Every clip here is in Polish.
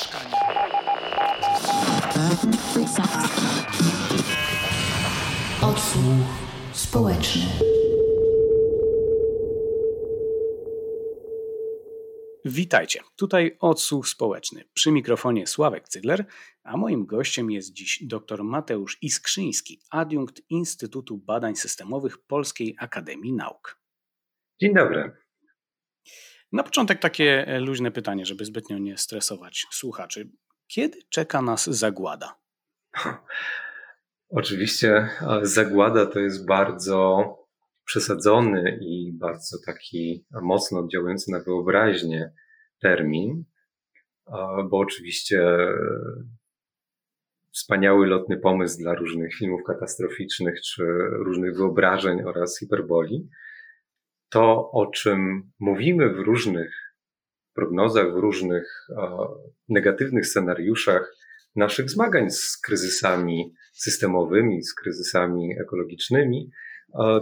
mieszkania. Odsłuch społeczny. Witajcie, tutaj odsłuch społeczny. Przy mikrofonie Sławek Cydler, a moim gościem jest dziś dr Mateusz Iskrzyński, adiunkt Instytutu Badań Systemowych Polskiej Akademii Nauk. Dzień dobry. Na początek takie e, luźne pytanie, żeby zbytnio nie stresować słuchaczy. Kiedy czeka nas zagłada? Oczywiście zagłada to jest bardzo przesadzony i bardzo taki mocno oddziałujący na wyobraźnię termin, bo oczywiście wspaniały lotny pomysł dla różnych filmów katastroficznych czy różnych wyobrażeń oraz hiperboli. To, o czym mówimy w różnych prognozach, w różnych negatywnych scenariuszach naszych zmagań z kryzysami systemowymi, z kryzysami ekologicznymi,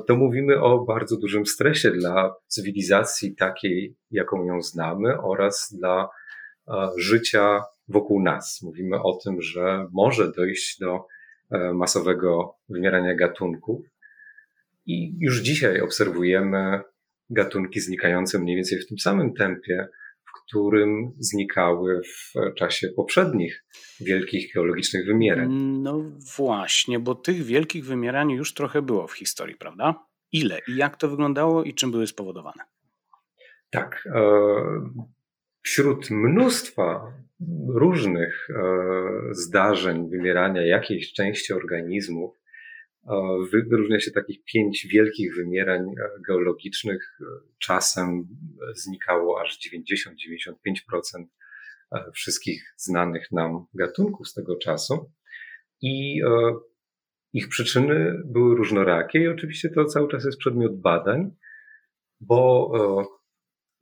to mówimy o bardzo dużym stresie dla cywilizacji takiej, jaką ją znamy oraz dla życia wokół nas. Mówimy o tym, że może dojść do e, masowego wymierania gatunków i już dzisiaj obserwujemy gatunki znikające mniej więcej w tym samym tempie, którym znikały w czasie poprzednich wielkich geologicznych wymierań. No właśnie, bo tych wielkich wymierań już trochę było w historii, prawda? Ile i jak to wyglądało i czym były spowodowane? Tak. E, wśród mnóstwa różnych e, zdarzeń wymierania jakiejś części organizmów, Wyróżnia się takich pięć wielkich wymierań e, geologicznych. Czasem znikało aż 90-95% e, wszystkich znanych nam gatunków z tego czasu. I e, ich przyczyny były różnorakie i oczywiście to cały czas jest przedmiot badań, bo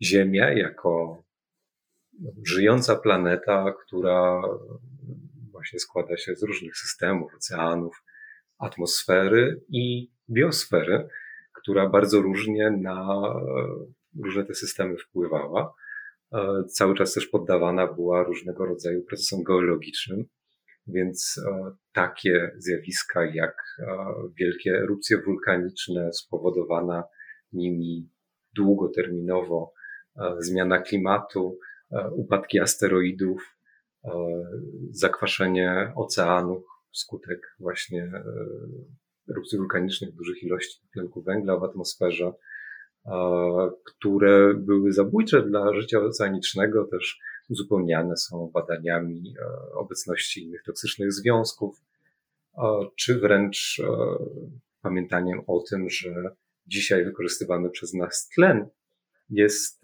Ziemia jako żyjąca planeta, która właśnie składa się z różnych systemów, oceanów, atmosfery i biosfery, która bardzo różnie na e, różne te systemy wpływała. E, cały czas też poddawana była różnego rodzaju procesom geologicznym, więc e, takie zjawiska jak wielkie erupcje wulkaniczne, spowodowana nimi długoterminowo zmiana klimatu, upadki asteroidów, zakwaszenie oceanów, wskutek właśnie e, erupcji wulkanicznych, dużych ilości tlenku węgla w atmosferze, które były zabójcze dla życia oceanicznego, też uzupełniane są badaniami e, obecności innych toksycznych związków, czy wręcz e, pamiętaniem o tym, że dzisiaj wykorzystywany przez nas tlen jest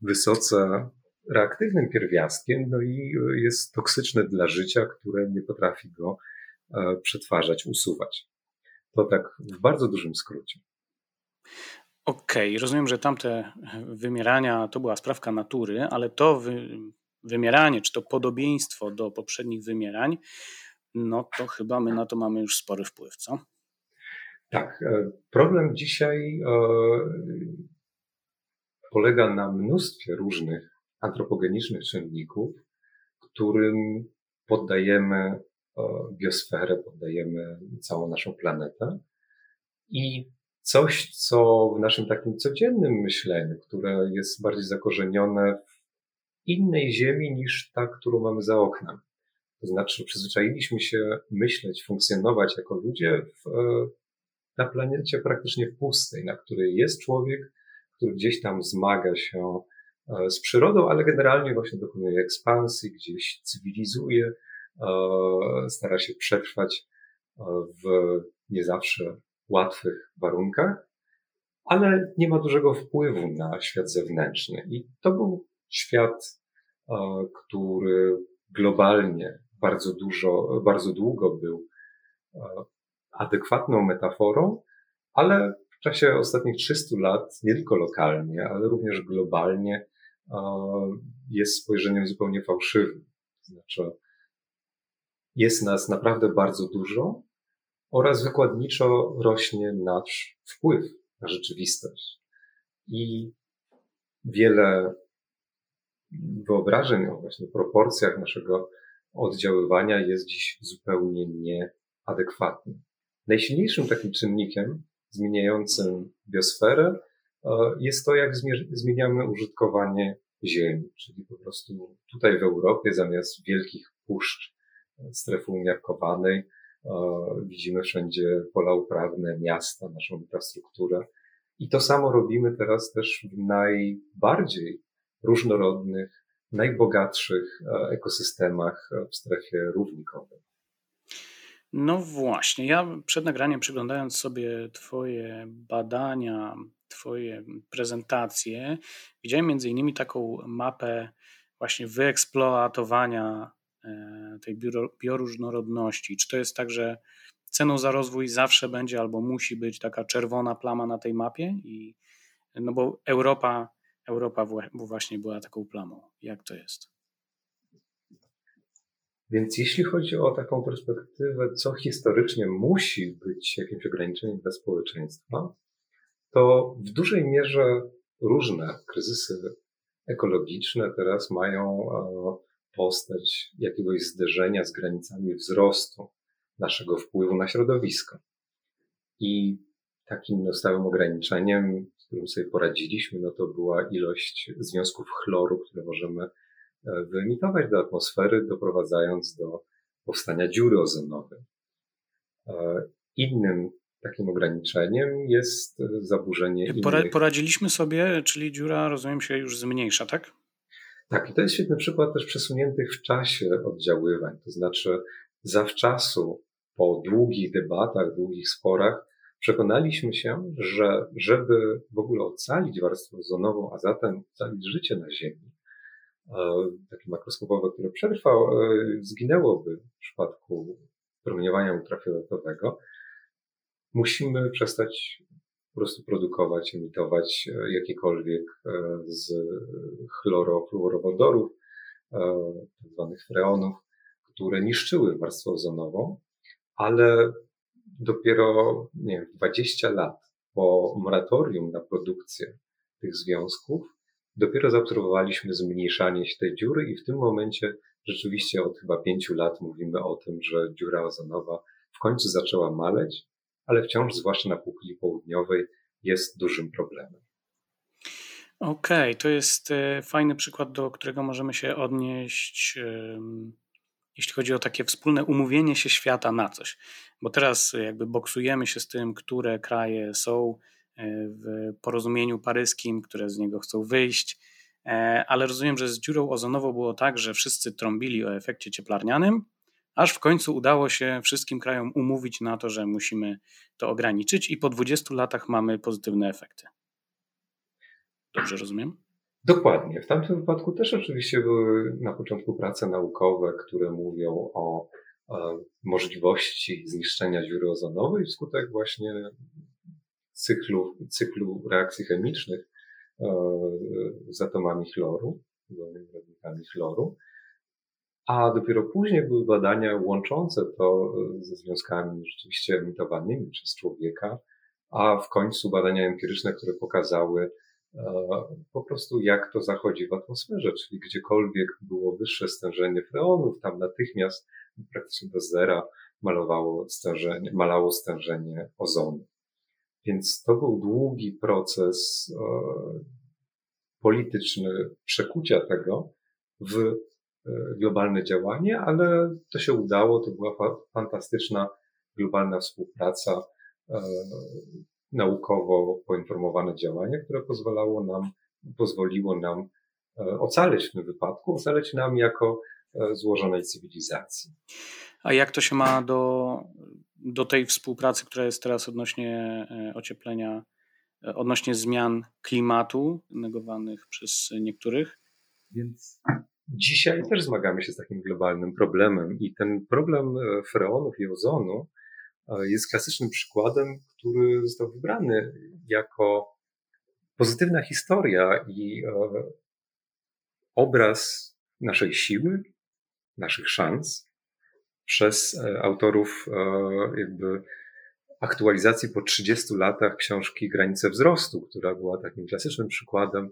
wysoce reaktywnym pierwiastkiem, no i jest toksyczny dla życia, które nie potrafi go e, przetwarzać, usuwać. To tak w bardzo dużym skrócie. Okej, okay, rozumiem, że tamte wymierania to była sprawka natury, ale to wy, wymieranie, czy to podobieństwo do poprzednich wymierań, no to chyba my na to mamy już spory wpływ, co? Tak. E, problem dzisiaj e, polega na mnóstwie różnych antropogenicznych czynników, którym poddajemy e, biosferę, poddajemy całą naszą planetę. I coś, co w naszym takim codziennym myśleniu, które jest bardziej zakorzenione w innej ziemi niż ta, którą mamy za oknem. To znaczy, przyzwyczailiśmy się myśleć, funkcjonować jako ludzie w, e, na planecie praktycznie pustej, na której jest człowiek, który gdzieś tam zmaga się z przyrodą, ale generalnie właśnie dokonuje ekspansji, gdzieś cywilizuje, e, stara się przetrwać e, w nie zawsze łatwych warunkach, ale nie ma dużego wpływu na świat zewnętrzny. I to był świat, który globalnie bardzo dużo, bardzo długo był adekwatną metaforą, ale w czasie ostatnich 300 lat, nie tylko lokalnie, ale również globalnie, jest spojrzeniem zupełnie fałszywym. Znaczy, jest nas naprawdę bardzo dużo oraz wykładniczo rośnie nasz wpływ na rzeczywistość. I wiele wyobrażeń o właśnie proporcjach naszego oddziaływania jest dziś zupełnie nieadekwatny. Najsilniejszym takim czynnikiem zmieniającym biosferę jest to, jak zmieniamy użytkowanie ziemi, czyli po prostu tutaj w Europie zamiast wielkich puszcz e, strefy umiarkowanej e, widzimy wszędzie pola uprawne, miasta, naszą infrastrukturę. I to samo robimy teraz też w najbardziej różnorodnych, najbogatszych ekosystemach w strefie równikowej. No właśnie, ja przed nagraniem przyglądając sobie Twoje badania, Twoje prezentacje, widziałem między innymi taką mapę właśnie wyeksploatowania e, tej bioróżnorodności. Czy to jest tak, że ceną za rozwój zawsze będzie albo musi być taka czerwona plama na tej mapie? I, no bo Europa, Europa właśnie była taką plamą. Jak to jest? Więc jeśli chodzi o taką perspektywę, co historycznie musi być jakimś ograniczeniem dla społeczeństwa, to w dużej mierze różne kryzysy ekologiczne teraz mają e, postać jakiegoś zderzenia z granicami wzrostu naszego wpływu na środowisko. I takim no, stałym ograniczeniem, z którym sobie poradziliśmy, no to była ilość związków chloru, które możemy E, wyemitować do atmosfery, doprowadzając do powstania dziury ozonowej. E, innym takim ograniczeniem jest zaburzenie innych... Poradziliśmy sobie, czyli dziura, rozumiem się, już zmniejsza, tak? Tak, i to jest świetny przykład też przesuniętych w czasie oddziaływań. To znaczy, zawczasu, po długich debatach, długich sporach, przekonaliśmy się, że żeby w ogóle ocalić warstwę ozonową, a zatem ocalić życie na Ziemi, takie makroskopowe, które przetrwał, e, zginęłoby w przypadku promieniowania ultrafioletowego, musimy przestać po prostu produkować, emitować e, jakiekolwiek e, z chlorofluorowodorów, tak zwanych freonów, które niszczyły warstwę ozonową, ale dopiero nie wiem, 20 lat po moratorium na produkcję tych związków dopiero zaobserwowaliśmy zmniejszanie się tej dziury i w tym momencie rzeczywiście od chyba pięciu lat mówimy o tym, że dziura ozonowa w końcu zaczęła maleć, ale wciąż, zwłaszcza na półkuli południowej, jest dużym problemem. Okej, okay, to jest e, fajny przykład, do którego możemy się odnieść, jeśli chodzi o takie wspólne umówienie się świata na coś. Bo teraz jakby boksujemy się z tym, które kraje są E, w porozumieniu paryskim, które z niego chcą wyjść. E, ale rozumiem, że z dziurą ozonową było tak, że wszyscy trąbili o efekcie cieplarnianym, aż w końcu udało się wszystkim krajom umówić na to, że musimy to ograniczyć, i po 20 latach mamy pozytywne efekty. Dobrze rozumiem? Dokładnie. W tamtym wypadku też oczywiście były na początku prace naukowe, które mówią o, o możliwości zniszczenia dziury ozonowej wskutek właśnie cyklu, cyklu reakcji chemicznych e, z atomami chloru, rodnikami chloru. A dopiero później były badania łączące to ze związkami rzeczywiście emitowanymi przez człowieka, a w końcu badania empiryczne, które pokazały e, po prostu jak to zachodzi w atmosferze, czyli gdziekolwiek było wyższe stężenie freonów, tam natychmiast praktycznie do zera malowało stężenie, malało stężenie ozonu. Więc to był długi proces e, polityczny przekucia tego w e, globalne działanie, ale to się udało. To była fantastyczna globalna współpraca, e, naukowo poinformowane działanie, które pozwalało nam, pozwoliło nam ocalić w tym wypadku, ocalić nam jako złożonej cywilizacji. A jak to się ma do do tej współpracy, która jest teraz odnośnie e, ocieplenia, e, odnośnie zmian klimatu negowanych przez niektórych. Więc dzisiaj też zmagamy się z takim globalnym problemem i ten problem e, freonów i ozonu jest klasycznym przykładem, który został wybrany jako pozytywna historia i obraz naszej siły, naszych szans, przez e, autorów e, jakby aktualizacji po 30 latach książki Granice wzrostu, która była takim klasycznym przykładem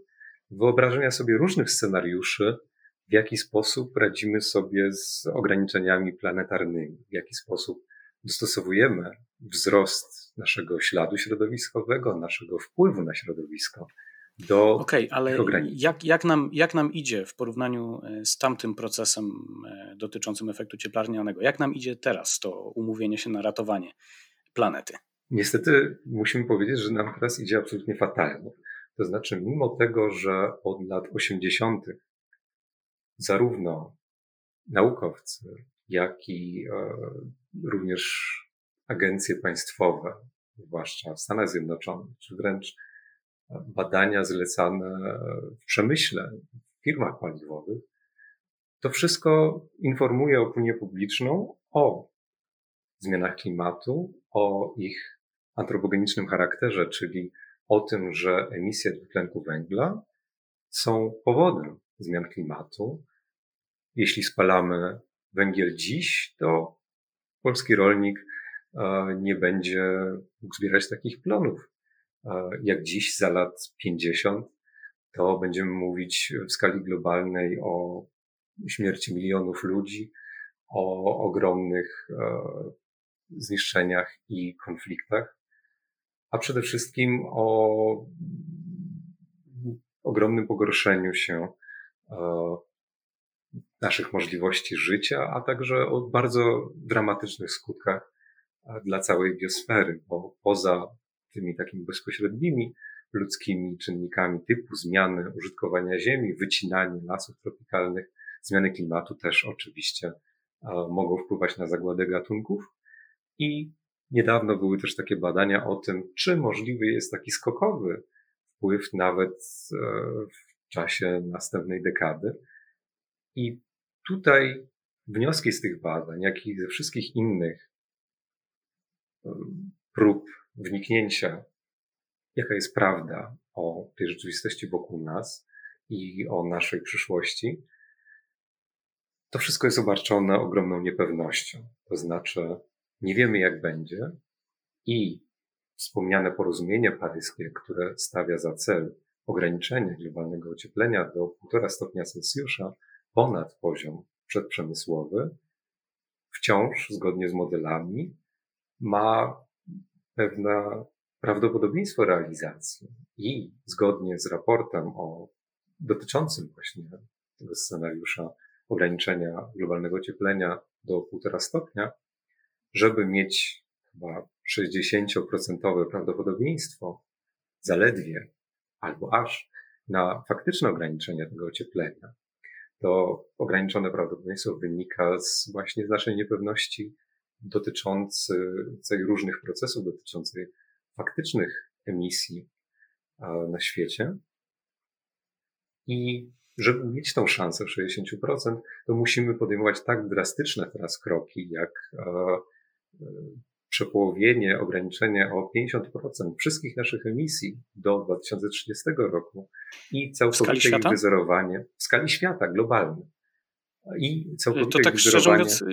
wyobrażenia sobie różnych scenariuszy, w jaki sposób radzimy sobie z ograniczeniami planetarnymi, w jaki sposób dostosowujemy wzrost naszego śladu środowiskowego, naszego wpływu na środowisko do okay, ale jak, jak, nam, jak nam idzie w porównaniu e, z tamtym procesem e, dotyczącym efektu cieplarnianego? Jak nam idzie teraz to umówienie się na ratowanie planety? Niestety musimy powiedzieć, że nam teraz idzie absolutnie fatalnie. To znaczy, mimo tego, że od lat 80. zarówno naukowcy, jak i e, również agencje państwowe, zwłaszcza w Stanach Zjednoczonych, czy wręcz badania zlecane w przemyśle, w firmach paliwowych, to wszystko informuje opinię publiczną o zmianach klimatu, o ich antropogenicznym charakterze, czyli o tym, że emisje dwutlenku węgla są powodem zmian klimatu. Jeśli spalamy węgiel dziś, to polski rolnik e, nie będzie mógł zbierać takich plonów. E, jak dziś, za lat 50, to będziemy mówić w skali globalnej o śmierci milionów ludzi, o ogromnych e, zniszczeniach i konfliktach, a przede wszystkim o ogromnym pogorszeniu się naszych możliwości życia, a także o bardzo dramatycznych skutkach dla całej biosfery, bo poza tymi takimi bezpośrednimi ludzkimi czynnikami typu zmiany użytkowania ziemi, wycinanie lasów tropikalnych, zmiany klimatu też oczywiście mogą wpływać na zagładę gatunków. I niedawno były też takie badania o tym, czy możliwy jest taki skokowy wpływ nawet e, w czasie następnej dekady. I tutaj wnioski z tych badań, jak i ze wszystkich innych prób wniknięcia, jaka jest prawda o tej rzeczywistości wokół nas i o naszej przyszłości, to wszystko jest obarczone ogromną niepewnością. To znaczy, nie wiemy jak będzie i wspomniane porozumienie paryskie, które stawia za cel ograniczenie globalnego ocieplenia do 1,5 stopnia Celsjusza ponad poziom przedprzemysłowy, wciąż, zgodnie z modelami, ma pewne prawdopodobieństwo realizacji i zgodnie z raportem o dotyczącym właśnie tego scenariusza ograniczenia globalnego ocieplenia do 1,5 stopnia, żeby mieć chyba 60% prawdopodobieństwo zaledwie albo aż na faktyczne ograniczenie tego ocieplenia, to ograniczone prawdopodobieństwo wynika z właśnie z naszej niepewności dotyczącej różnych procesów, dotyczącej faktycznych emisji na świecie. I żeby mieć tą szansę 60%, to musimy podejmować tak drastyczne teraz kroki, jak przepołowienie, ograniczenie o 50% wszystkich naszych emisji do 2030 roku i całkowite ich wyzerowanie w skali świata globalnej. I całkowite to tak szczerze mówiąc,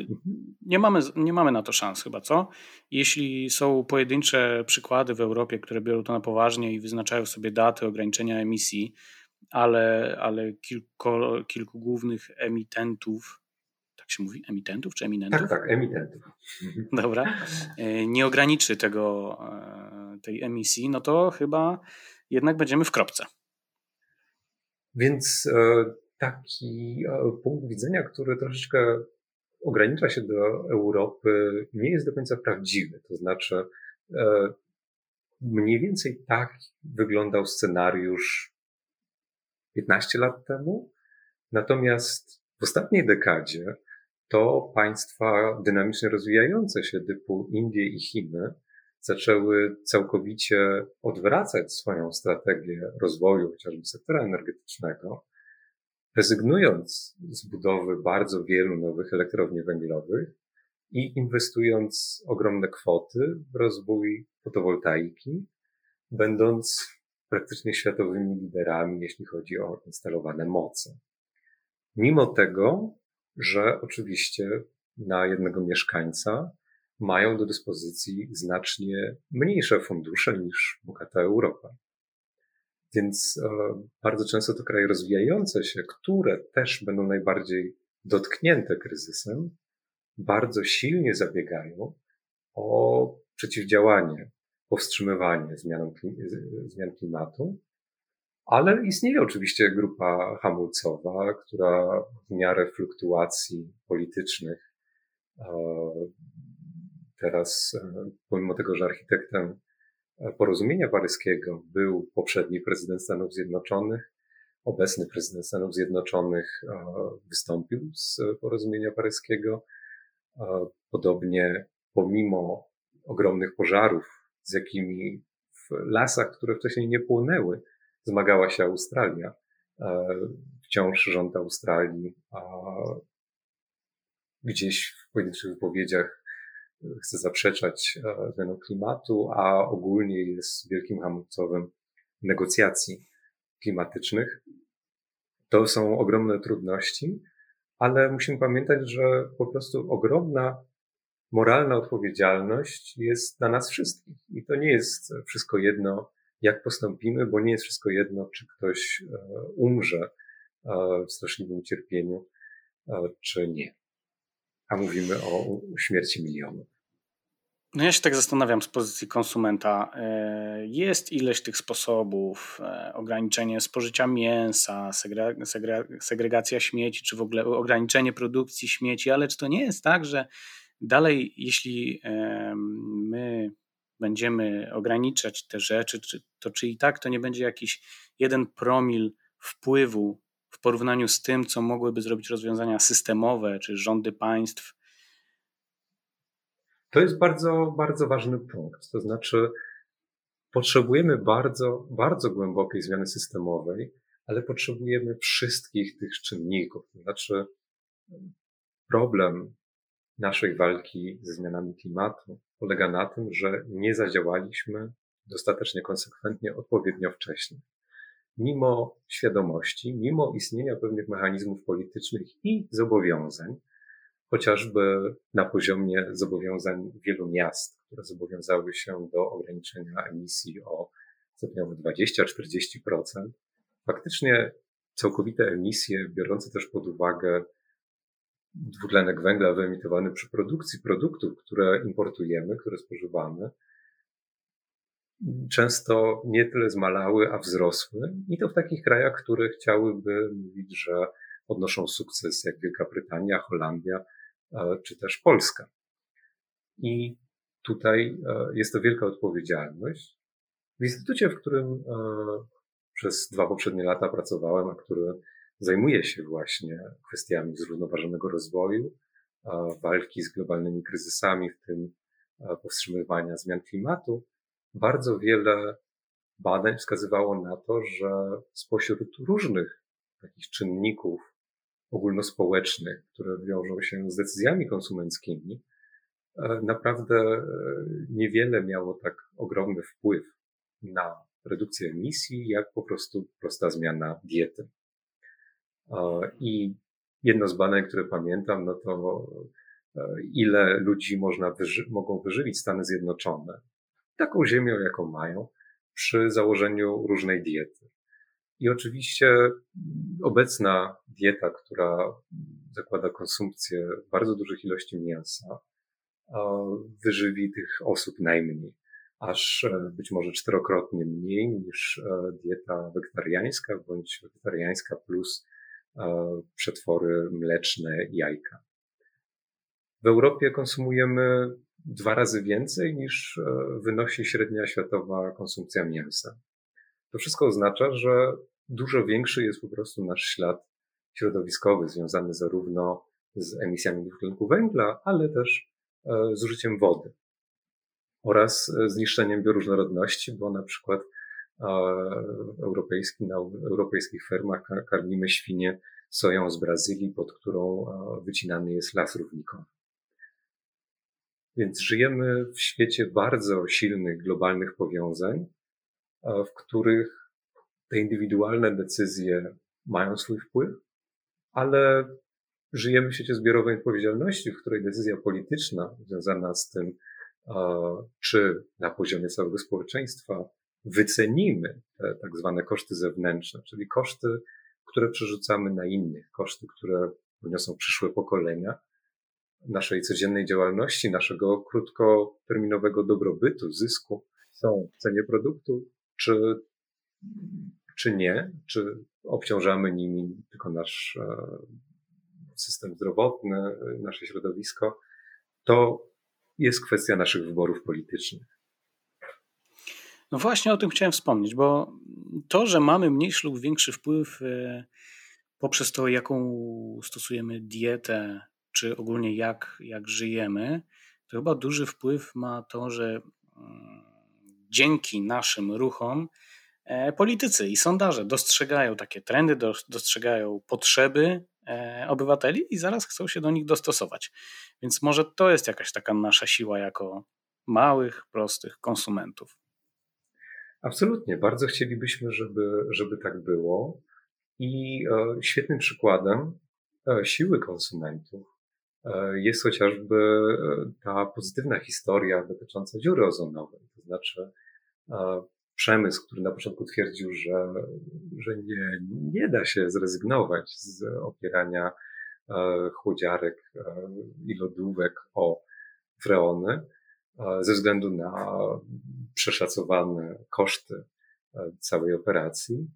nie mamy, nie mamy na to szans chyba, co? Jeśli są pojedyncze przykłady w Europie, które biorą to na poważnie i wyznaczają sobie daty ograniczenia emisji, ale, ale kilko, kilku głównych emitentów, tak się mówi, emitentów czy eminentów? Tak, tak, emitentów. Dobra, e, nie ograniczy tego, e, tej emisji, no to chyba jednak będziemy w kropce. Więc e, taki punkt widzenia, który troszeczkę ogranicza się do Europy, nie jest do końca prawdziwy. To znaczy, mniej więcej tak wyglądał scenariusz 15 lat temu. Natomiast w ostatniej dekadzie to państwa dynamicznie rozwijające się, typu Indie i Chiny, zaczęły całkowicie odwracać swoją strategię rozwoju chociażby sektora energetycznego rezygnując z budowy bardzo wielu nowych elektrowni węglowych i inwestując ogromne kwoty w rozwój fotowoltaiki, będąc praktycznie światowymi liderami, jeśli chodzi o instalowane moce. Mimo tego, że oczywiście na jednego mieszkańca mają do dyspozycji znacznie mniejsze fundusze niż bogata Europa. Więc bardzo często to kraje rozwijające się, które też będą najbardziej dotknięte kryzysem, bardzo silnie zabiegają o przeciwdziałanie, powstrzymywanie zmianom, zmian klimatu, ale istnieje oczywiście grupa hamulcowa, która w miarę fluktuacji politycznych teraz, e, pomimo tego, że architektem porozumienia paryskiego był poprzedni prezydent Stanów Zjednoczonych, obecny prezydent Stanów Zjednoczonych wystąpił z porozumienia paryskiego. Podobnie, pomimo ogromnych pożarów, z jakimi w lasach, które wcześniej nie płonęły, zmagała się Australia. Wciąż rząd Australii gdzieś w pojedynczych wypowiedziach chce zaprzeczać zmianom klimatu, a ogólnie jest wielkim hamulcowym negocjacji klimatycznych. To są ogromne trudności, ale musimy pamiętać, że po prostu ogromna moralna odpowiedzialność jest na nas wszystkich. I to nie jest wszystko jedno, jak postąpimy, bo nie jest wszystko jedno, czy ktoś e, umrze e, w straszliwym cierpieniu, e, czy nie. A mówimy o śmierci milionów. No ja się tak zastanawiam z pozycji konsumenta. Jest ileś tych sposobów, ograniczenie spożycia mięsa, segregacja śmieci, czy w ogóle ograniczenie produkcji śmieci, ale czy to nie jest tak, że dalej, jeśli my będziemy ograniczać te rzeczy, to czy i tak to nie będzie jakiś jeden promil wpływu w porównaniu z tym, co mogłyby zrobić rozwiązania systemowe, czy rządy państw to jest bardzo, bardzo ważny punkt. To znaczy, potrzebujemy bardzo, bardzo głębokiej zmiany systemowej, ale potrzebujemy wszystkich tych czynników. To znaczy, problem naszej walki ze zmianami klimatu polega na tym, że nie zadziałaliśmy dostatecznie konsekwentnie, odpowiednio wcześnie. Mimo świadomości, mimo istnienia pewnych mechanizmów politycznych i zobowiązań, chociażby na poziomie zobowiązań wielu miast, które zobowiązały się do ograniczenia emisji o stopniowo 20-40%. Faktycznie całkowite emisje, biorące też pod uwagę dwutlenek węgla wyemitowany przy produkcji produktów, które importujemy, które spożywamy, często nie tyle zmalały, a wzrosły. I to w takich krajach, które chciałyby mówić, że odnoszą sukces, jak Wielka Brytania, Holandia, E, czy też Polska. I tutaj e, jest to wielka odpowiedzialność. W instytucie, w którym e, przez dwa poprzednie lata pracowałem, a który zajmuje się właśnie kwestiami zrównoważonego rozwoju, walki z globalnymi kryzysami, w tym powstrzymywania zmian klimatu, bardzo wiele badań wskazywało na to, że spośród różnych takich czynników ogólnospołecznych, które wiążą się z decyzjami konsumenckimi, e, naprawdę e, niewiele miało tak ogromny wpływ na redukcję emisji, jak po prostu prosta zmiana diety. E, I jedno z badań, które pamiętam, no to ile ludzi można wyży mogą wyżywić Stany Zjednoczone taką ziemią, jaką mają, przy założeniu różnej diety. I oczywiście obecna dieta, która zakłada konsumpcję bardzo dużych ilości mięsa, wyżywi tych osób najmniej, aż e, być może czterokrotnie mniej niż e, dieta wegetariańska bądź wegetariańska plus e, przetwory mleczne, jajka. W Europie konsumujemy dwa razy więcej niż wynosi średnia światowa konsumpcja mięsa. To wszystko oznacza, że dużo większy jest po prostu nasz ślad środowiskowy, związany zarówno z emisjami dwutlenku węgla, ale też e, z użyciem wody oraz e, zniszczeniem bioróżnorodności, bo na przykład e, europejski, na europejskich fermach karmimy świnie soją z Brazylii, pod którą wycinany jest las równikowy. Więc żyjemy w świecie bardzo silnych globalnych powiązań, w których te indywidualne decyzje mają swój wpływ, ale żyjemy w świecie zbiorowej odpowiedzialności, w której decyzja polityczna związana z tym, czy na poziomie całego społeczeństwa wycenimy te tak zwane koszty zewnętrzne, czyli koszty, które przerzucamy na innych, koszty, które poniosą przyszłe pokolenia, naszej codziennej działalności, naszego krótkoterminowego dobrobytu, zysku, są w cenie produktu, czy, czy nie, czy obciążamy nimi tylko nasz e, system zdrowotny, nasze środowisko, to jest kwestia naszych wyborów politycznych. No właśnie o tym chciałem wspomnieć, bo to, że mamy mniejszy lub większy wpływ e, poprzez to, jaką stosujemy dietę, czy ogólnie jak, jak żyjemy, to chyba duży wpływ ma to, że mm, dzięki naszym ruchom e, politycy i sondaże dostrzegają takie trendy, dostrzegają potrzeby e, obywateli i zaraz chcą się do nich dostosować. Więc może to jest jakaś taka nasza siła jako małych, prostych konsumentów. Absolutnie. Bardzo chcielibyśmy, żeby, żeby tak było. I e, świetnym przykładem siły konsumentów E, jest chociażby e, ta pozytywna historia dotycząca dziury ozonowej. To znaczy, e, przemysł, który na początku twierdził, że, że nie, nie da się zrezygnować z opierania chłodziarek i lodówek o freony ze względu na przeszacowane koszty całej operacji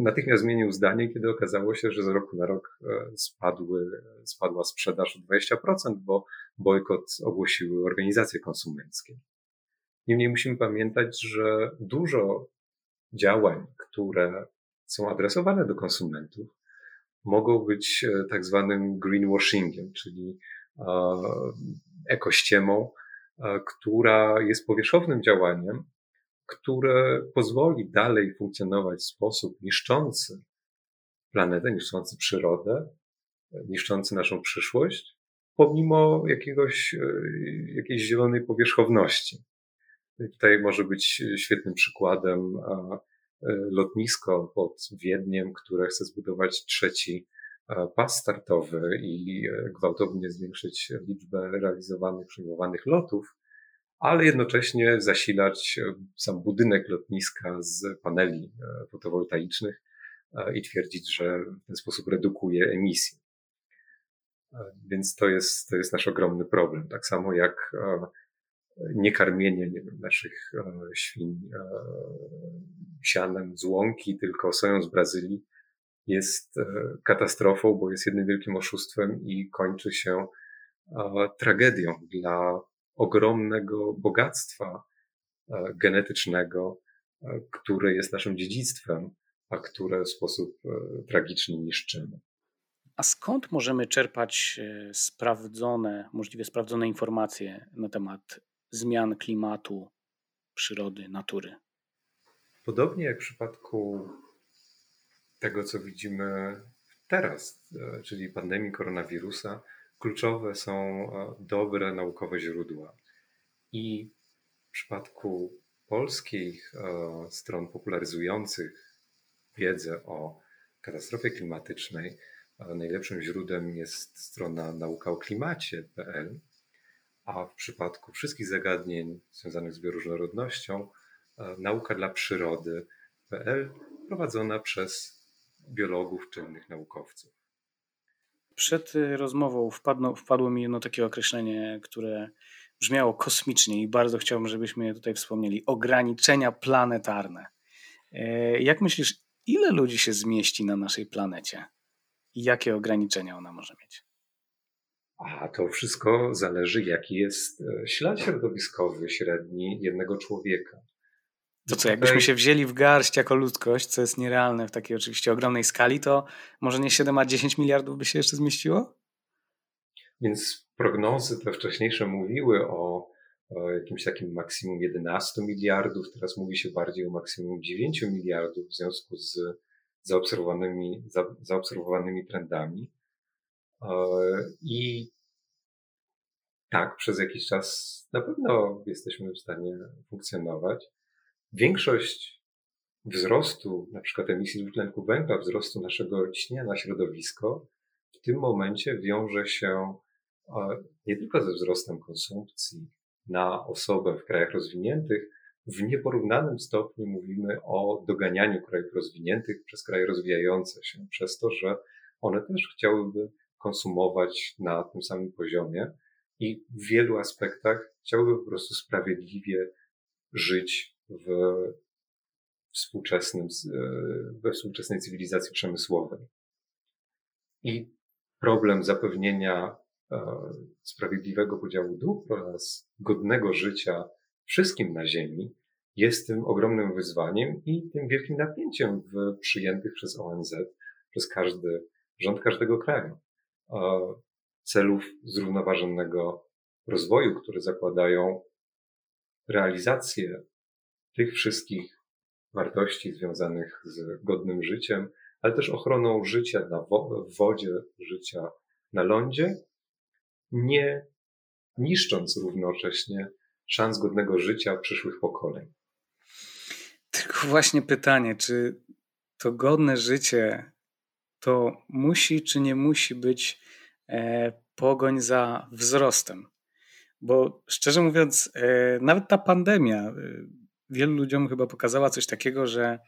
natychmiast zmienił zdanie, kiedy okazało się, że z roku na rok e, spadły, spadła sprzedaż o 20%, bo bojkot ogłosiły organizacje konsumenckie. Niemniej musimy pamiętać, że dużo działań, które są adresowane do konsumentów, mogą być e, tak zwanym greenwashingiem, czyli e, ekościemą, która jest powierzchownym działaniem, które pozwoli dalej funkcjonować w sposób niszczący planetę, niszczący przyrodę, niszczący naszą przyszłość, pomimo jakiegoś, e, jakiejś zielonej powierzchowności. Tutaj może być świetnym przykładem e, lotnisko pod Wiedniem, które chce zbudować trzeci pas startowy i e, gwałtownie zwiększyć liczbę realizowanych, przyjmowanych lotów ale jednocześnie zasilać e, sam budynek lotniska z paneli e, fotowoltaicznych e, i twierdzić, że w ten sposób redukuje emisję. Więc to jest, to jest nasz ogromny problem. Tak samo jak niekarmienie nie wiem, naszych świń sianem z łąki, tylko soją z Brazylii jest katastrofą, bo jest jednym wielkim oszustwem i kończy się tragedią dla ogromnego bogactwa e, genetycznego, e, które jest naszym dziedzictwem, a które w sposób e, tragiczny niszczymy. A skąd możemy czerpać sprawdzone, możliwie sprawdzone informacje na temat zmian klimatu, przyrody, natury? Podobnie jak w przypadku tego, co widzimy teraz, czyli pandemii koronawirusa, kluczowe są e, dobre naukowe źródła. I w przypadku polskich e, stron popularyzujących wiedzę o katastrofie klimatycznej, e, najlepszym źródłem jest strona naukaoklimacie.pl, a w przypadku wszystkich zagadnień związanych z bioróżnorodnością, nauka dla przyrody.pl prowadzona przez biologów czynnych naukowców. Przed y, rozmową wpadło, wpadło mi jedno takie określenie, które brzmiało kosmicznie i bardzo chciałbym, żebyśmy je tutaj wspomnieli. Ograniczenia planetarne. E, jak myślisz, ile ludzi się zmieści na naszej planecie? I jakie ograniczenia ona może mieć? A to wszystko zależy, jaki jest e, ślad środowiskowy średni jednego człowieka. To co, jakbyśmy się wzięli w garść jako ludzkość, co jest nierealne w takiej oczywiście ogromnej skali, to może nie 7, a 10 miliardów by się jeszcze zmieściło? Więc prognozy te wcześniejsze mówiły o, o jakimś takim maksimum 11 miliardów, teraz mówi się bardziej o maksimum 9 miliardów w związku z zaobserwowanymi, za, zaobserwowanymi trendami. E, I tak, przez jakiś czas na pewno jesteśmy w stanie funkcjonować. Większość wzrostu, na przykład emisji dwutlenku węgla, wzrostu naszego ciśnienia na środowisko, w tym momencie wiąże się nie tylko ze wzrostem konsumpcji na osobę w krajach rozwiniętych, w nieporównanym stopniu mówimy o doganianiu krajów rozwiniętych przez kraje rozwijające się, przez to, że one też chciałyby konsumować na tym samym poziomie i w wielu aspektach chciałyby po prostu sprawiedliwie żyć w współczesnym, e, we współczesnej cywilizacji przemysłowej. I problem zapewnienia e, sprawiedliwego podziału dóbr oraz godnego życia wszystkim na Ziemi jest tym ogromnym wyzwaniem i tym wielkim napięciem w przyjętych przez ONZ, przez każdy rząd każdego kraju celów zrównoważonego rozwoju, które zakładają realizację tych wszystkich wartości związanych z godnym życiem, ale też ochroną życia na wo w wodzie, życia na lądzie, nie niszcząc równocześnie szans godnego życia przyszłych pokoleń. Tylko właśnie pytanie, czy to godne życie to musi czy nie musi być e, pogoń za wzrostem? Bo szczerze mówiąc, e, nawet ta pandemia e, wielu ludziom chyba pokazała coś takiego, że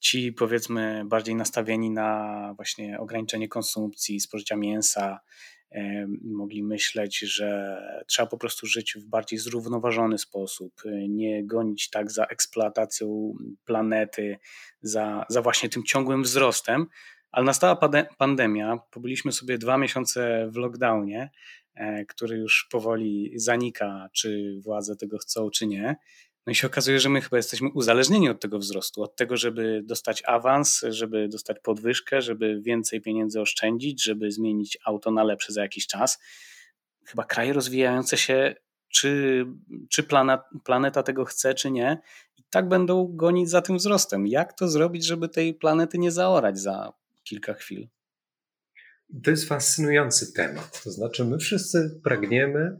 ci powiedzmy bardziej nastawieni na właśnie ograniczenie konsumpcji, spożycia mięsa, mogli myśleć, że trzeba po prostu żyć w bardziej zrównoważony sposób, nie gonić tak za eksploatacją planety, za, za właśnie tym ciągłym wzrostem. Ale nastała pandemia, pobyliśmy sobie dwa miesiące w lockdownie, e, który już powoli zanika, czy władze tego chcą, czy nie. No i się okazuje, że my chyba jesteśmy uzależnieni od tego wzrostu, od tego, żeby dostać awans, żeby dostać podwyżkę, żeby więcej pieniędzy oszczędzić, żeby zmienić auto na lepsze za jakiś czas. Chyba kraje rozwijające się, czy, czy planeta, planeta tego chce, czy nie, i tak będą gonić za tym wzrostem. Jak to zrobić, żeby tej planety nie zaorać za kilka chwil? To jest fascynujący temat. To znaczy, my wszyscy pragniemy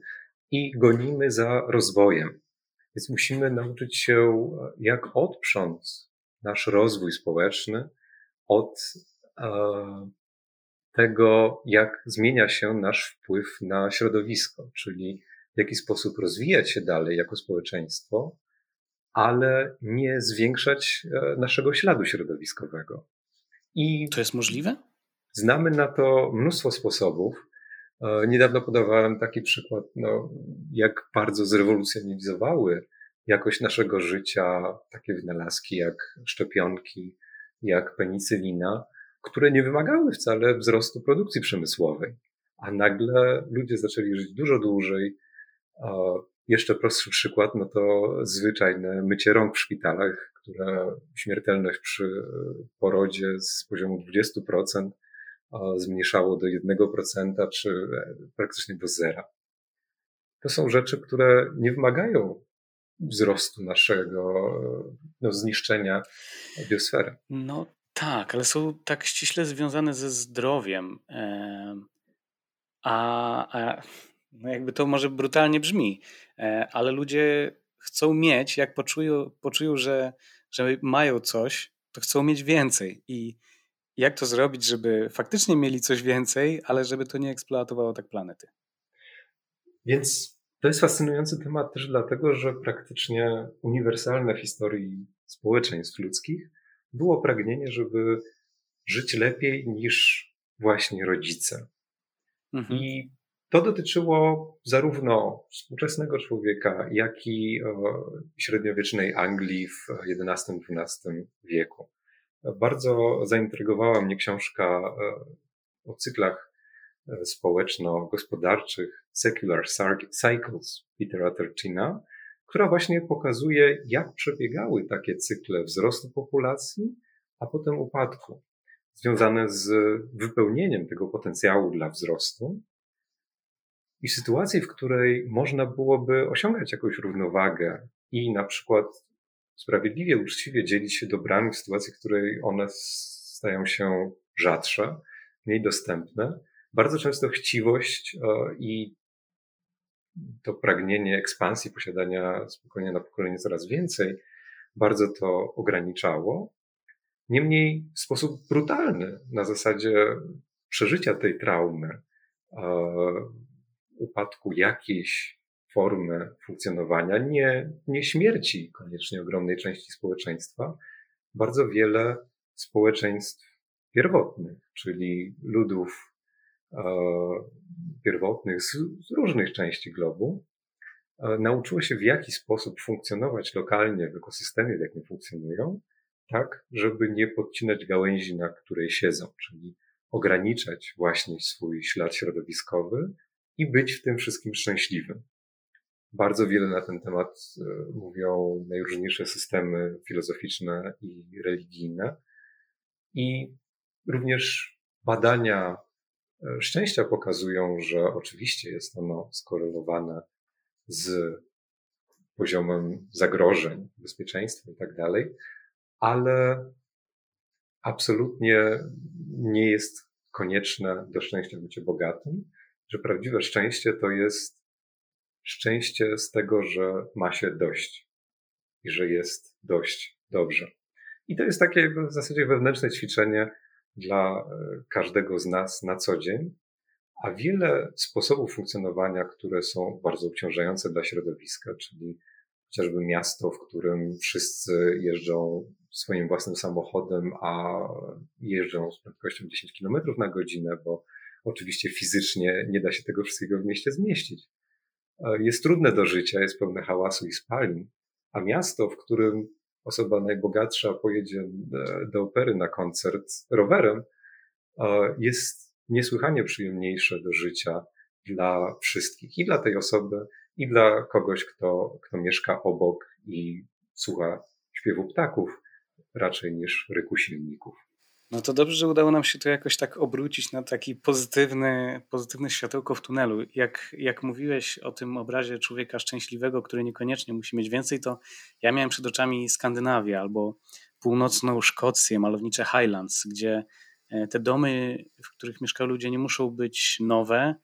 i gonimy za rozwojem. Więc musimy nauczyć się, jak odprząc nasz rozwój społeczny od e, tego, jak zmienia się nasz wpływ na środowisko, czyli w jaki sposób rozwijać się dalej jako społeczeństwo, ale nie zwiększać e, naszego śladu środowiskowego. I to jest możliwe? Znamy na to mnóstwo sposobów. E, niedawno podawałem taki przykład, no, jak bardzo zrewolucjonizowały jakość naszego życia takie wynalazki jak szczepionki, jak penicylina, które nie wymagały wcale wzrostu produkcji przemysłowej. A nagle ludzie zaczęli żyć dużo dłużej. Jeszcze prostszy przykład, no to zwyczajne mycie rąk w szpitalach, które śmiertelność przy porodzie z poziomu 20% zmniejszało do 1% czy e, praktycznie do zera. To są rzeczy, które nie wymagają wzrostu naszego, no, zniszczenia biosfery. No tak, ale są tak ściśle związane ze zdrowiem. A, a no jakby to może brutalnie brzmi, e, ale ludzie chcą mieć, jak poczują, poczują że, że mają coś, to chcą mieć więcej. I jak to zrobić, żeby faktycznie mieli coś więcej, ale żeby to nie eksploatowało tak planety? Więc to jest fascynujący temat też dlatego, że praktycznie uniwersalne w historii społeczeństw ludzkich było pragnienie, żeby żyć lepiej niż właśnie rodzice. Mhm. I to dotyczyło zarówno współczesnego człowieka, jak i średniowiecznej Anglii w XI-XII wieku. Bardzo zaintrygowała mnie książka e, o cyklach e, społeczno-gospodarczych Secular Cycles Petera Turchina, która właśnie pokazuje, jak przebiegały takie cykle wzrostu populacji, a potem upadku, związane z wypełnieniem tego potencjału dla wzrostu i sytuacji, w której można byłoby osiągać jakąś równowagę i na przykład sprawiedliwie, uczciwie dzielić się dobrami w sytuacji, w której one stają się rzadsze, mniej dostępne. Bardzo często chciwość e, i to pragnienie ekspansji, posiadania spokojnie na pokolenie coraz więcej, bardzo to ograniczało. Niemniej w sposób brutalny, na zasadzie przeżycia tej traumy, e, upadku jakiejś formy funkcjonowania, nie, nie śmierci koniecznie ogromnej części społeczeństwa, bardzo wiele społeczeństw pierwotnych, czyli ludów e, pierwotnych z, z różnych części globu, e, nauczyło się w jaki sposób funkcjonować lokalnie w ekosystemie, w jakim funkcjonują, tak, żeby nie podcinać gałęzi, na której siedzą, czyli ograniczać właśnie swój ślad środowiskowy i być w tym wszystkim szczęśliwym. Bardzo wiele na ten temat e, mówią najróżniejsze systemy filozoficzne i religijne. I również badania e, szczęścia pokazują, że oczywiście jest ono skorelowane z poziomem zagrożeń, bezpieczeństwa i tak dalej, ale absolutnie nie jest konieczne do szczęścia bycie bogatym, że prawdziwe szczęście to jest szczęście z tego, że ma się dość i że jest dość dobrze. I to jest takie w zasadzie wewnętrzne ćwiczenie dla e, każdego z nas na co dzień, a wiele sposobów funkcjonowania, które są bardzo obciążające dla środowiska, czyli chociażby miasto, w którym wszyscy jeżdżą swoim własnym samochodem, a jeżdżą z prędkością 10 km na godzinę, bo oczywiście fizycznie nie da się tego wszystkiego w mieście zmieścić. E, jest trudne do życia, jest pełne hałasu i spalin, a miasto, w którym osoba najbogatsza pojedzie e, do opery na koncert rowerem, e, jest niesłychanie przyjemniejsze do życia dla wszystkich i dla tej osoby, i dla kogoś, kto, kto mieszka obok i słucha śpiewu ptaków raczej niż ryku silników. No to dobrze, że udało nam się to jakoś tak obrócić na taki pozytywny, pozytywne światełko w tunelu. Jak, jak mówiłeś o tym obrazie człowieka szczęśliwego, który niekoniecznie musi mieć więcej, to ja miałem przed oczami Skandynawię albo północną Szkocję, malownicze Highlands, gdzie e, te domy, w których mieszkają ludzie, nie muszą być nowe,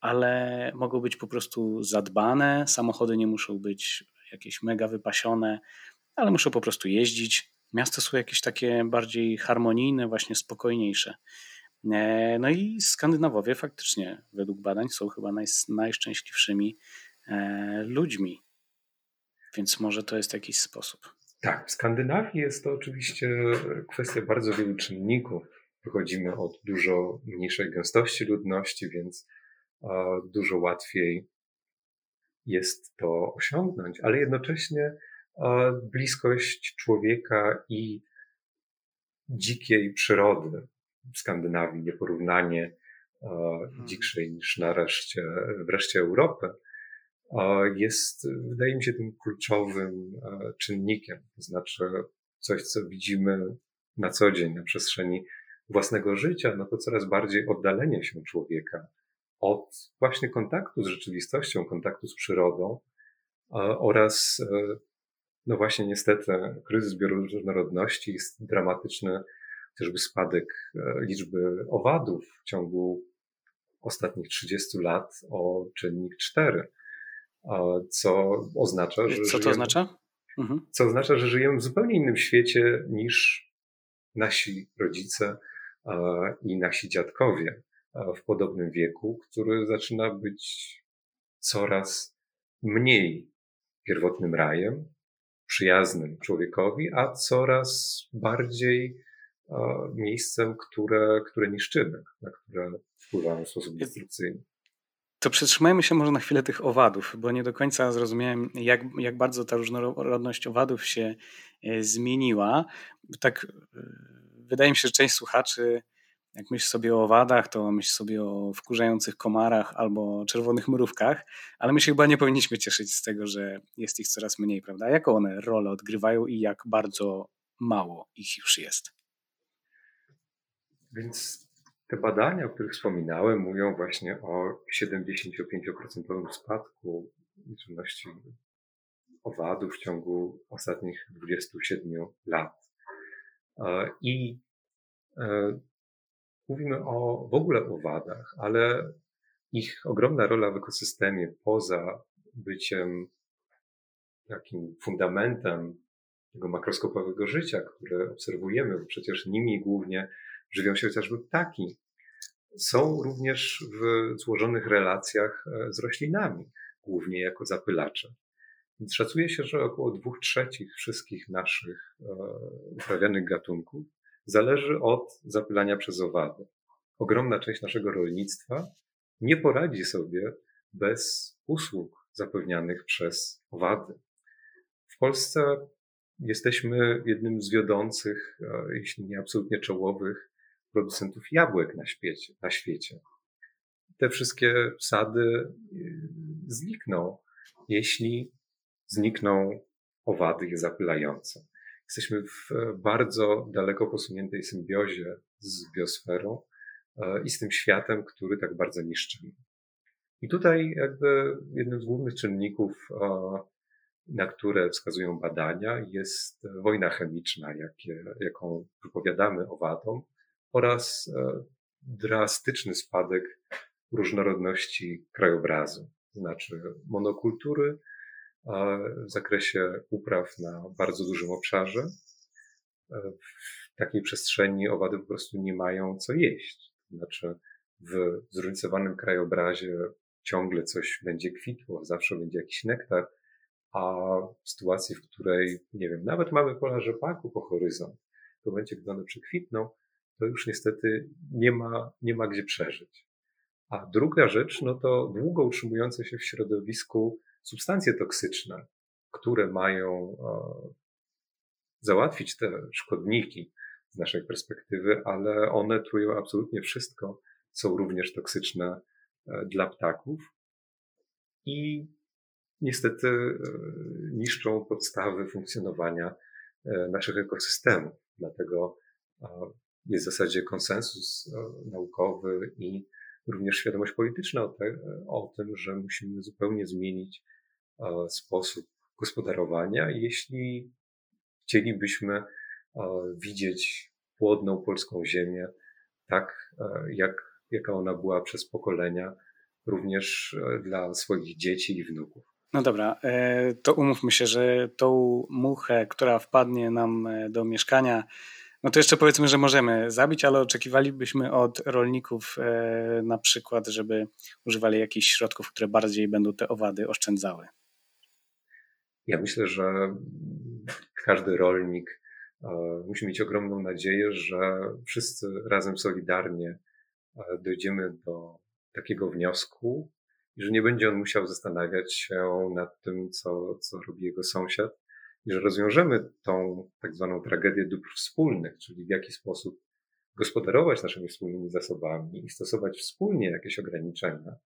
ale mogą być po prostu zadbane. Samochody nie muszą być jakieś mega wypasione, ale muszą po prostu jeździć. Miasta są jakieś takie bardziej harmonijne, właśnie spokojniejsze. E, no i Skandynawowie faktycznie, według badań, są chyba naj, najszczęśliwszymi e, ludźmi. Więc może to jest jakiś sposób. Tak, w Skandynawii jest to oczywiście kwestia bardzo wielu czynników. Wychodzimy od dużo mniejszej gęstości ludności, więc dużo łatwiej jest to osiągnąć, ale jednocześnie bliskość człowieka i dzikiej przyrody w Skandynawii, nieporównanie hmm. dzikszej niż na reszcie, w reszcie Europy, jest, wydaje mi się, tym kluczowym czynnikiem. To znaczy coś, co widzimy na co dzień na przestrzeni własnego życia, no to coraz bardziej oddalenie się człowieka od właśnie kontaktu z rzeczywistością, kontaktu z przyrodą oraz e, no właśnie niestety kryzys bioróżnorodności jest dramatyczny, chociażby spadek e, liczby owadów w ciągu ostatnich 30 lat o czynnik 4, co oznacza, że. Co to żyjemy, oznacza? Mhm. Co oznacza, że żyjemy w zupełnie innym świecie niż nasi rodzice i nasi dziadkowie w podobnym wieku, który zaczyna być coraz mniej pierwotnym rajem, przyjaznym człowiekowi, a coraz bardziej miejscem, które, które niszczymy, na które wpływamy w sposób destrukcyjny. To przytrzymajmy się może na chwilę tych owadów, bo nie do końca zrozumiałem, jak, jak bardzo ta różnorodność owadów się e, zmieniła. Tak, e, wydaje mi się, że część słuchaczy jak myślisz sobie o owadach, to myśl sobie o wkurzających komarach albo czerwonych mrówkach, ale my się chyba nie powinniśmy cieszyć z tego, że jest ich coraz mniej, prawda? Jaką one rolę odgrywają i jak bardzo mało ich już jest? Więc te badania, o których wspominałem, mówią właśnie o 75% spadku liczebności owadów w ciągu ostatnich 27 lat. E, I e, mówimy o, w ogóle o wadach, ale ich ogromna rola w ekosystemie poza byciem takim fundamentem tego makroskopowego życia, które obserwujemy, bo przecież nimi głównie żywią się chociażby ptaki, są również w złożonych relacjach e, z roślinami. głównie jako zapylacze. Szacuje się, że około dwóch trzecich wszystkich naszych uprawianych gatunków zależy od zapylania przez owady. Ogromna część naszego rolnictwa nie poradzi sobie bez usług zapewnianych przez owady. W Polsce jesteśmy jednym z wiodących, jeśli nie absolutnie czołowych, producentów jabłek na świecie. Na świecie. Te wszystkie sady y, znikną, jeśli znikną owady je zapylające. Jesteśmy w bardzo daleko posuniętej symbiozie z biosferą e, i z tym światem, który tak bardzo niszczymy. I tutaj jakby jednym z głównych czynników, na które wskazują badania, jest wojna chemiczna, jakie, jaką wypowiadamy owadom oraz e, drastyczny spadek różnorodności krajobrazu, to znaczy monokultury w zakresie upraw na bardzo dużym obszarze. E, w takiej przestrzeni owady po prostu nie mają co jeść. To znaczy w zróżnicowanym krajobrazie ciągle coś będzie kwitło, zawsze będzie jakiś nektar, a w sytuacji, w której, nie wiem, nawet mamy pola rzepaku po horyzont, w momencie, gdy one przekwitną, to już niestety nie ma, nie ma gdzie przeżyć. A druga rzecz, no to długo utrzymujące się w środowisku substancje toksyczne, które mają e, załatwić te szkodniki z naszej perspektywy, ale one trują absolutnie wszystko, są również toksyczne E, dla ptaków i niestety e, niszczą podstawy funkcjonowania naszych ekosystemów. Dlatego jest w zasadzie konsensus naukowy i również świadomość polityczna o, te, o tym, że musimy zupełnie zmienić sposób gospodarowania, jeśli chcielibyśmy widzieć płodną polską ziemię tak, jak jaka ona była przez pokolenia, również e, dla swoich dzieci i wnuków. No dobra, e, to umówmy się, że tą muchę, która wpadnie nam e, do mieszkania, no to jeszcze powiedzmy, że możemy zabić, ale oczekiwalibyśmy od rolników na przykład, żeby używali jakichś środków, które bardziej będą te owady oszczędzały. Ja myślę, że każdy rolnik musi mieć ogromną nadzieję, że wszyscy razem solidarnie dojdziemy do takiego wniosku, że nie będzie on musiał zastanawiać się nad tym, co, co robi jego sąsiad, i że rozwiążemy tą tak zwaną tragedię dóbr wspólnych, czyli w jaki sposób gospodarować naszymi wspólnymi zasobami i stosować wspólnie jakieś ograniczenia,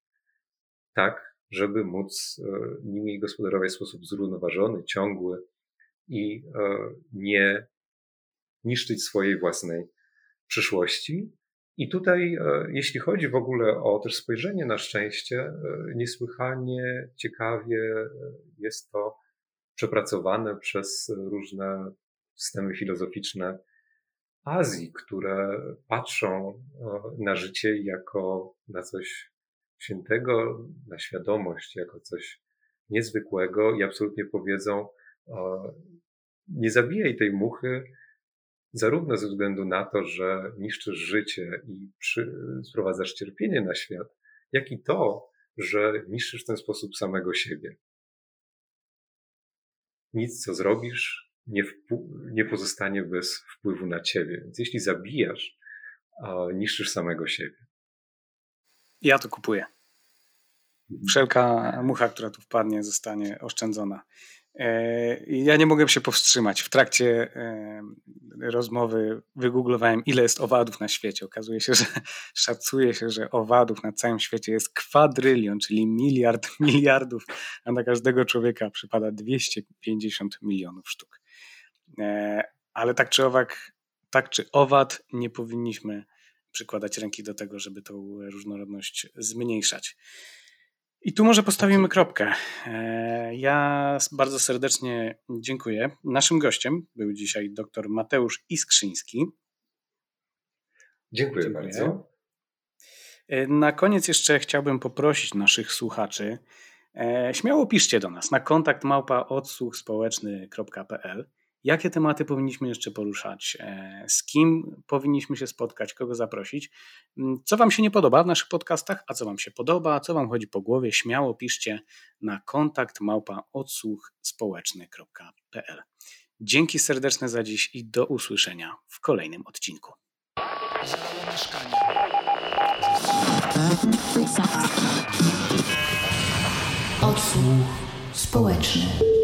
tak, żeby móc e, nimi gospodarować w sposób zrównoważony, ciągły i e, nie niszczyć swojej własnej przyszłości, i tutaj, e, jeśli chodzi w ogóle o też spojrzenie na szczęście, niesłychanie ciekawie jest to przepracowane przez różne systemy filozoficzne Azji, które patrzą na życie jako na coś świętego, na świadomość jako coś niezwykłego i absolutnie powiedzą, nie zabijaj tej muchy, zarówno ze względu na to, że niszczysz życie i przy, sprowadzasz cierpienie na świat, jak i to, że niszczysz w ten sposób samego siebie. Nic, co zrobisz, nie, nie pozostanie bez wpływu na ciebie. Więc jeśli zabijasz, niszczysz samego siebie. Ja to kupuję. Mhm. Wszelka mucha, która tu wpadnie, zostanie oszczędzona. E, ja nie mogłem się powstrzymać. W trakcie e, rozmowy wygooglowałem, ile jest owadów na świecie. Okazuje się, że szacuje się, że owadów na całym świecie jest kwadrylion, czyli miliard miliardów, a na każdego człowieka przypada 250 milionów sztuk. E, ale tak czy owak, tak czy owad, nie powinniśmy przykładać ręki do tego, żeby tą różnorodność zmniejszać. I tu może postawimy kropkę. E, ja bardzo serdecznie dziękuję. Naszym gościem był dzisiaj dr Mateusz Iskrzyński. Dziękuję, dziękuję, bardzo. E, na koniec jeszcze chciałbym poprosić naszych słuchaczy, e, śmiało piszcie do nas na kontakt małpa odsłuchspołeczny.pl jakie tematy powinniśmy jeszcze poruszać, e, z kim powinniśmy się spotkać, kogo zaprosić, mm, co Wam się nie podoba w naszych podcastach, a co Wam się podoba, co Wam chodzi po głowie, śmiało piszcie na kontakt małpa odsłuchspołeczny.pl. Dzięki serdeczne za dziś i do usłyszenia w kolejnym odcinku. Odsłuch społeczny.